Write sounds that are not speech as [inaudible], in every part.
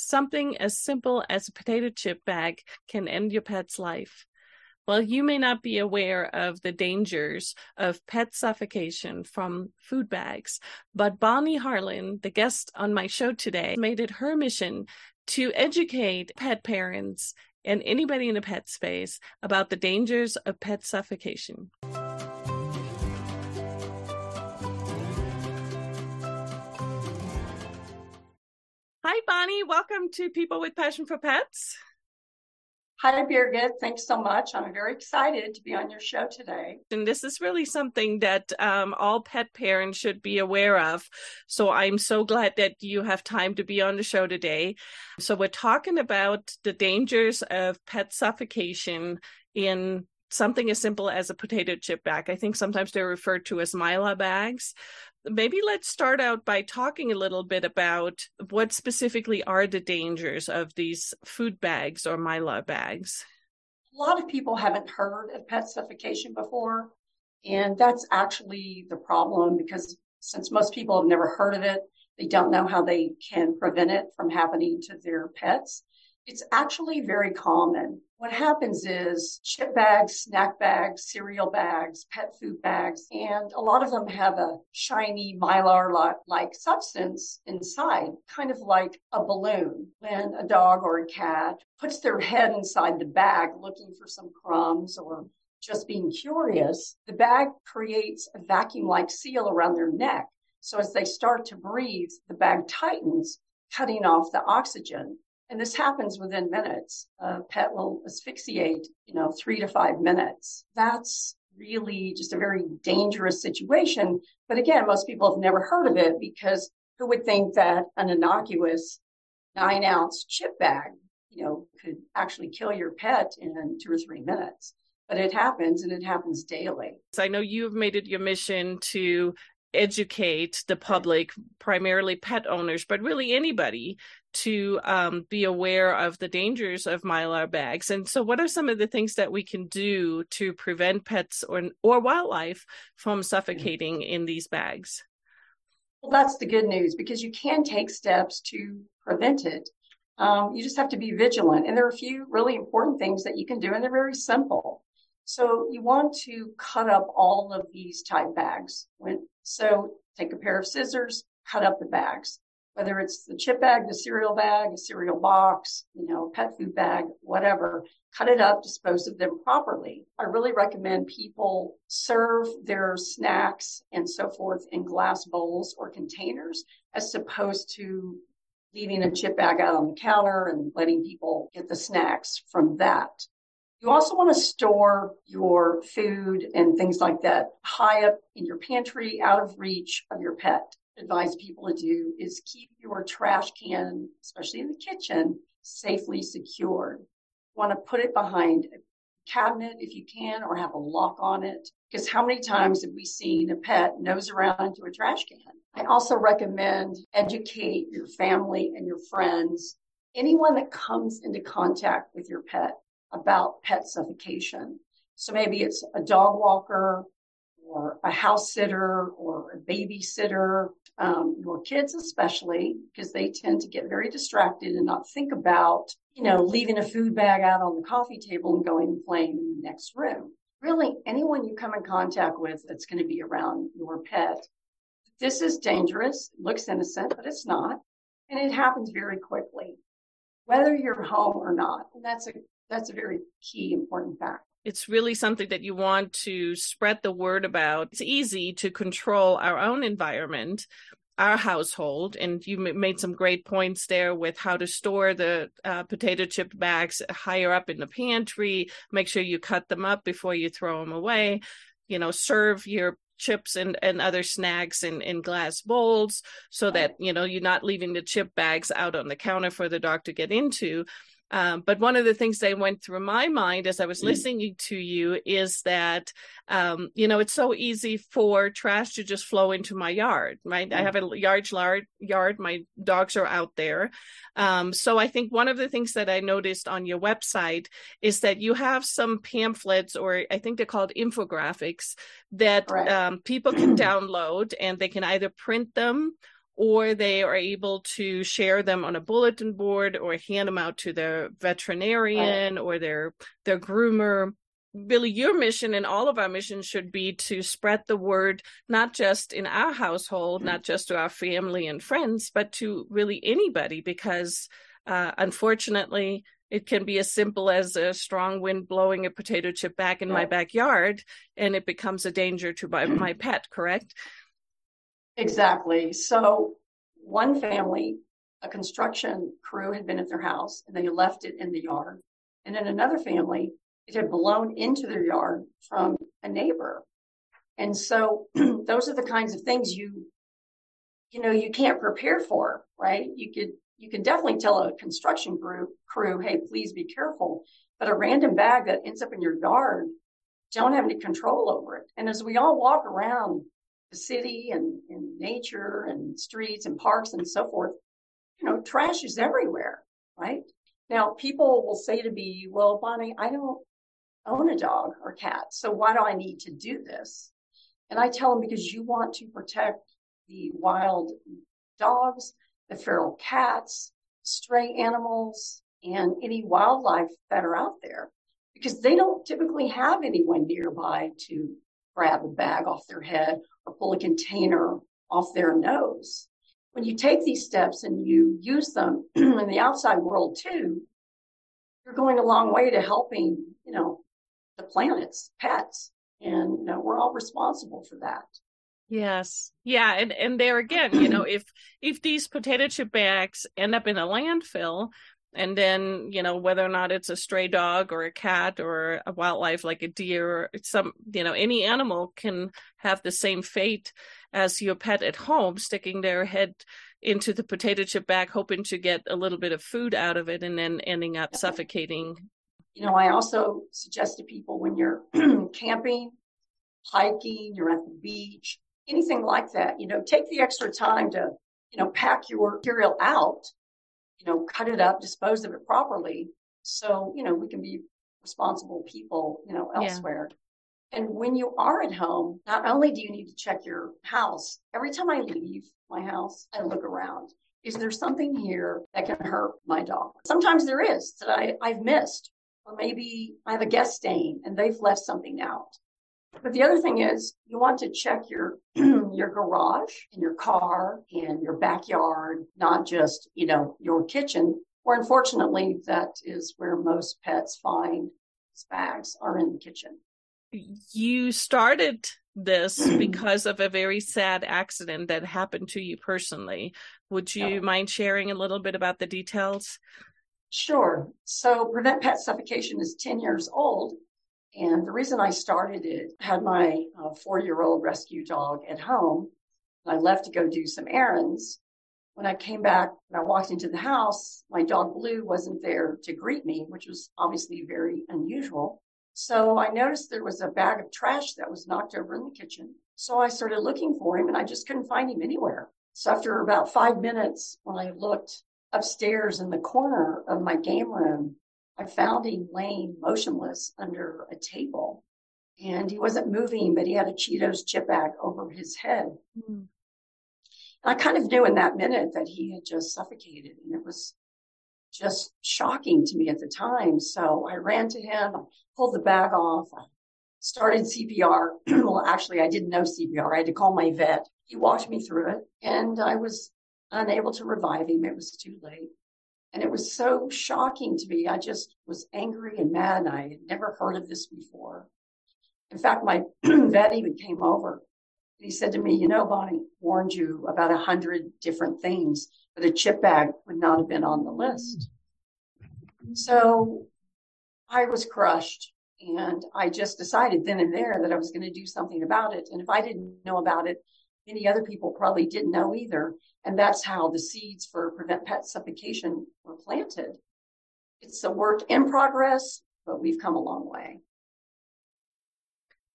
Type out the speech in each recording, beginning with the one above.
something as simple as a potato chip bag can end your pet's life. While you may not be aware of the dangers of pet suffocation from food bags, but Bonnie Harlan, the guest on my show today, made it her mission to educate pet parents and anybody in the pet space about the dangers of pet suffocation. Hi, Bonnie. Welcome to People with Passion for Pets. Hi, Birgit. Thanks so much. I'm very excited to be on your show today. And this is really something that um, all pet parents should be aware of. So I'm so glad that you have time to be on the show today. So we're talking about the dangers of pet suffocation in something as simple as a potato chip bag. I think sometimes they're referred to as Mylar bags maybe let's start out by talking a little bit about what specifically are the dangers of these food bags or mylar bags. A lot of people haven't heard of pet suffocation before, and that's actually the problem because since most people have never heard of it, they don't know how they can prevent it from happening to their pets. It's actually very common. What happens is chip bags, snack bags, cereal bags, pet food bags, and a lot of them have a shiny mylar like substance inside, kind of like a balloon. When a dog or a cat puts their head inside the bag looking for some crumbs or just being curious, the bag creates a vacuum like seal around their neck. So as they start to breathe, the bag tightens, cutting off the oxygen. And this happens within minutes. A pet will asphyxiate, you know, three to five minutes. That's really just a very dangerous situation. But again, most people have never heard of it because who would think that an innocuous nine ounce chip bag, you know, could actually kill your pet in two or three minutes? But it happens and it happens daily. So I know you've made it your mission to educate the public, primarily pet owners, but really anybody to um, be aware of the dangers of mylar bags. And so, what are some of the things that we can do to prevent pets or or wildlife from suffocating in these bags? Well, that's the good news because you can take steps to prevent it. Um, you just have to be vigilant, and there are a few really important things that you can do, and they're very simple. So you want to cut up all of these type bags. When, so take a pair of scissors, cut up the bags whether it's the chip bag, the cereal bag, a cereal box, you know, pet food bag, whatever, cut it up, dispose of them properly. I really recommend people serve their snacks and so forth in glass bowls or containers as opposed to leaving a chip bag out on the counter and letting people get the snacks from that. You also want to store your food and things like that high up in your pantry, out of reach of your pet advise people to do is keep your trash can, especially in the kitchen, safely secured. Want to put it behind a cabinet if you can, or have a lock on it. Because how many times have we seen a pet nose around into a trash can? I also recommend educate your family and your friends, anyone that comes into contact with your pet about pet suffocation. So maybe it's a dog walker, or a house sitter or a babysitter, um, your kids especially, because they tend to get very distracted and not think about, you know, leaving a food bag out on the coffee table and going and playing in the next room. Really, anyone you come in contact with that's going to be around your pet, this is dangerous. Looks innocent, but it's not. And it happens very quickly, whether you're home or not. And that's a that's a very key important fact it's really something that you want to spread the word about. It's easy to control our own environment, our household. And you made some great points there with how to store the uh, potato chip bags higher up in the pantry. Make sure you cut them up before you throw them away. You know, serve your chips and, and other snacks in, in glass bowls so that, you know, you're not leaving the chip bags out on the counter for the dog to get into. Um, but one of the things that went through my mind as I was mm. listening to you is that, um, you know, it's so easy for trash to just flow into my yard, right? Mm. I have a large yard, yard. My dogs are out there. Um, so I think one of the things that I noticed on your website is that you have some pamphlets, or I think they're called infographics, that right. Um, people can [clears throat] download and they can either print them or they are able to share them on a bulletin board or hand them out to their veterinarian right. or their their groomer. Really your mission and all of our missions should be to spread the word not just in our household not just to our family and friends but to really anybody because uh, unfortunately it can be as simple as a strong wind blowing a potato chip back in my backyard and it becomes a danger to my, my pet correct exactly so one family a construction crew had been at their house and they left it in the yard and then another family it had blown into their yard from a neighbor. And so [clears throat] those are the kinds of things you, you know, you can't prepare for, right? You could, you can definitely tell a construction group crew, hey, please be careful. But a random bag that ends up in your yard, don't have any control over it. And as we all walk around the city and, and nature and streets and parks and so forth, you know, trash is everywhere, right? Now, people will say to me, well, Bonnie, I don't, own a dog or cat. So why do I need to do this? And I tell them because you want to protect the wild dogs, the feral cats, stray animals, and any wildlife that are out there because they don't typically have anyone nearby to grab a bag off their head or pull a container off their nose. When you take these steps and you use them [clears throat] in the outside world too, you're going a long way to helping, you know, the planet's pets. And you know, we're all responsible for that. Yes. Yeah. And and there again, you know, [clears throat] if if these potato chip bags end up in a landfill, and then you know whether or not it's a stray dog or a cat or a wildlife like a deer or some you know any animal can have the same fate as your pet at home sticking their head into the potato chip bag hoping to get a little bit of food out of it and then ending up suffocating. You know, I also suggest to people when you're [clears throat] camping, hiking, you're at the beach, anything like that, you know, take the extra time to, you know, pack your material out, you know, cut it up, dispose of it properly. So, you know, we can be responsible people, you know, elsewhere. Yeah. And when you are at home, not only do you need to check your house, every time I leave my house, I look around. Is there something here that can hurt my dog? Sometimes there is that I, I've missed or maybe I have a guest staying and they've left something out. But the other thing is you want to check your [clears throat] your garage and your car and your backyard, not just, you know, your kitchen, where unfortunately that is where most pets find bags are in the kitchen. You started this [clears throat] because of a very sad accident that happened to you personally. Would you yeah. mind sharing a little bit about the details? Sure. So Prevent Pet Suffocation is 10 years old. And the reason I started it, had my uh, four year old rescue dog at home. I left to go do some errands. When I came back and I walked into the house, my dog Blue wasn't there to greet me, which was obviously very unusual. So I noticed there was a bag of trash that was knocked over in the kitchen. So I started looking for him and I just couldn't find him anywhere. So after about five minutes, when I looked upstairs in the corner of my game room, I found him laying motionless under a table. And he wasn't moving, but he had a Cheetos chip bag over his head. Mm. I kind of knew in that minute that he had just suffocated. And it was just shocking to me at the time. So I ran to him, I pulled the bag off, I started CPR. [clears throat] well, actually, I didn't know CPR. I had to call my vet. He walked me through it, and I was unable to revive him. It was too late. And it was so shocking to me. I just was angry and mad. And I had never heard of this before. In fact, my [clears throat] vet even came over. He said to me, you know, Bonnie warned you about a hundred different things, but a chip bag would not have been on the list. So I was crushed and I just decided then and there that I was going to do something about it. And if I didn't know about it, many other people probably didn't know either. And that's how the seeds for Prevent Pet Suffocation planted. It's a work in progress, but we've come a long way.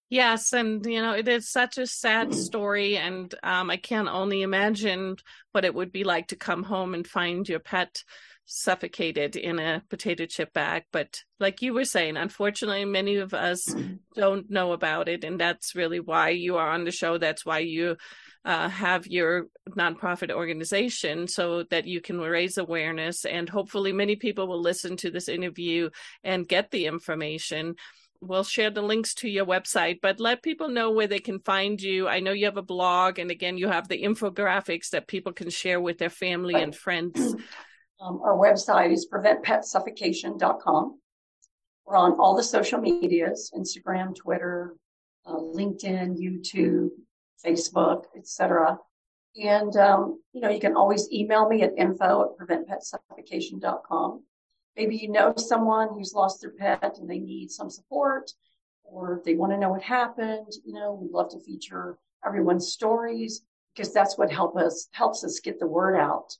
Yes, and you know it is such a sad story, and um, I can only imagine what it would be like to come home and find your pet suffocated in a potato chip bag. But like you were saying, unfortunately, many of us [clears throat] don't know about it, and that's really why you are on the show. That's why you uh, have your nonprofit organization so that you can raise awareness. And hopefully, many people will listen to this interview and get the information. We'll share the links to your website, but let people know where they can find you. I know you have a blog, and again, you have the infographics that people can share with their family and friends. [clears throat] Um, our website is preventpetsuffocation.com. We're on all the social medias Instagram, Twitter, uh, LinkedIn, YouTube, Facebook, etc. And, um, you know, you can always email me at info at preventpetsuffocation.com. Maybe you know someone who's lost their pet and they need some support or they want to know what happened. You know, we'd love to feature everyone's stories because that's what help us, helps us get the word out.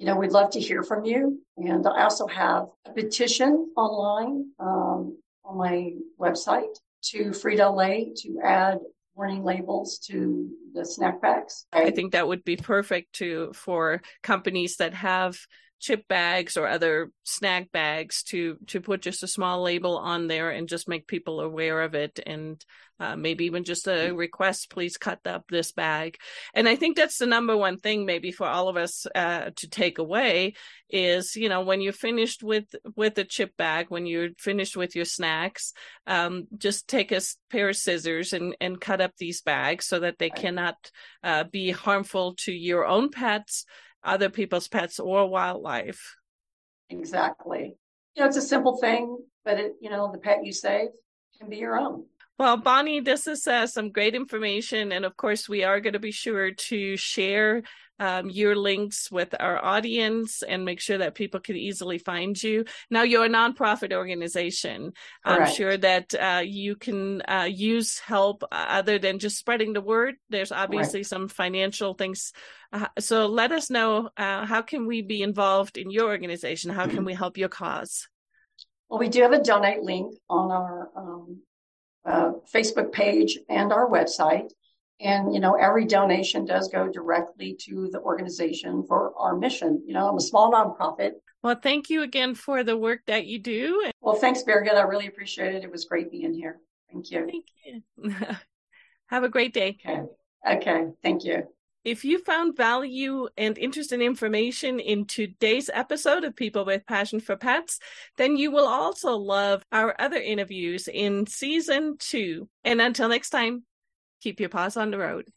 You know, we'd love to hear from you. And I also have a petition online um, on my website to Frito Lay to add warning labels to the snack bags. I think that would be perfect to for companies that have chip bags or other snack bags to to put just a small label on there and just make people aware of it. And uh, maybe even just a mm-hmm. request please cut up this bag. And i think that's the number one thing maybe for all of us uh, to take away is you know when you're finished with with the chip bag when you're finished with your snacks um, just take a pair of scissors and and cut up these bags so that they cannot uh, be harmful to your own pets other people's pets or wildlife. Exactly. You know, it's a simple thing, but it, you know, the pet you save can be your own. Well, Bonnie, this is uh, some great information. And of course, we are going to be sure to share um, your links with our audience and make sure that people can easily find you. Now, you're a nonprofit organization. Correct. I'm sure that uh, you can uh, use help other than just spreading the word. There's obviously some financial things. Uh, so let us know uh, how can we be involved in your organization? How can we help your cause? Well, we do have a donate link on our um, uh, Facebook page and our website. And, you know, every donation does go directly to the organization for our mission. You know, I'm a small nonprofit. Well, thank you again for the work that you do. Well, thanks, Birgit. I really appreciate it. It was great being here. Thank you. Thank you. [laughs] Have a great day. Okay. Okay. Thank you. If you found value and interesting information in today's episode of People with Passion for Pets, then you will also love our other interviews in season two. And until next time, keep your paws on the road.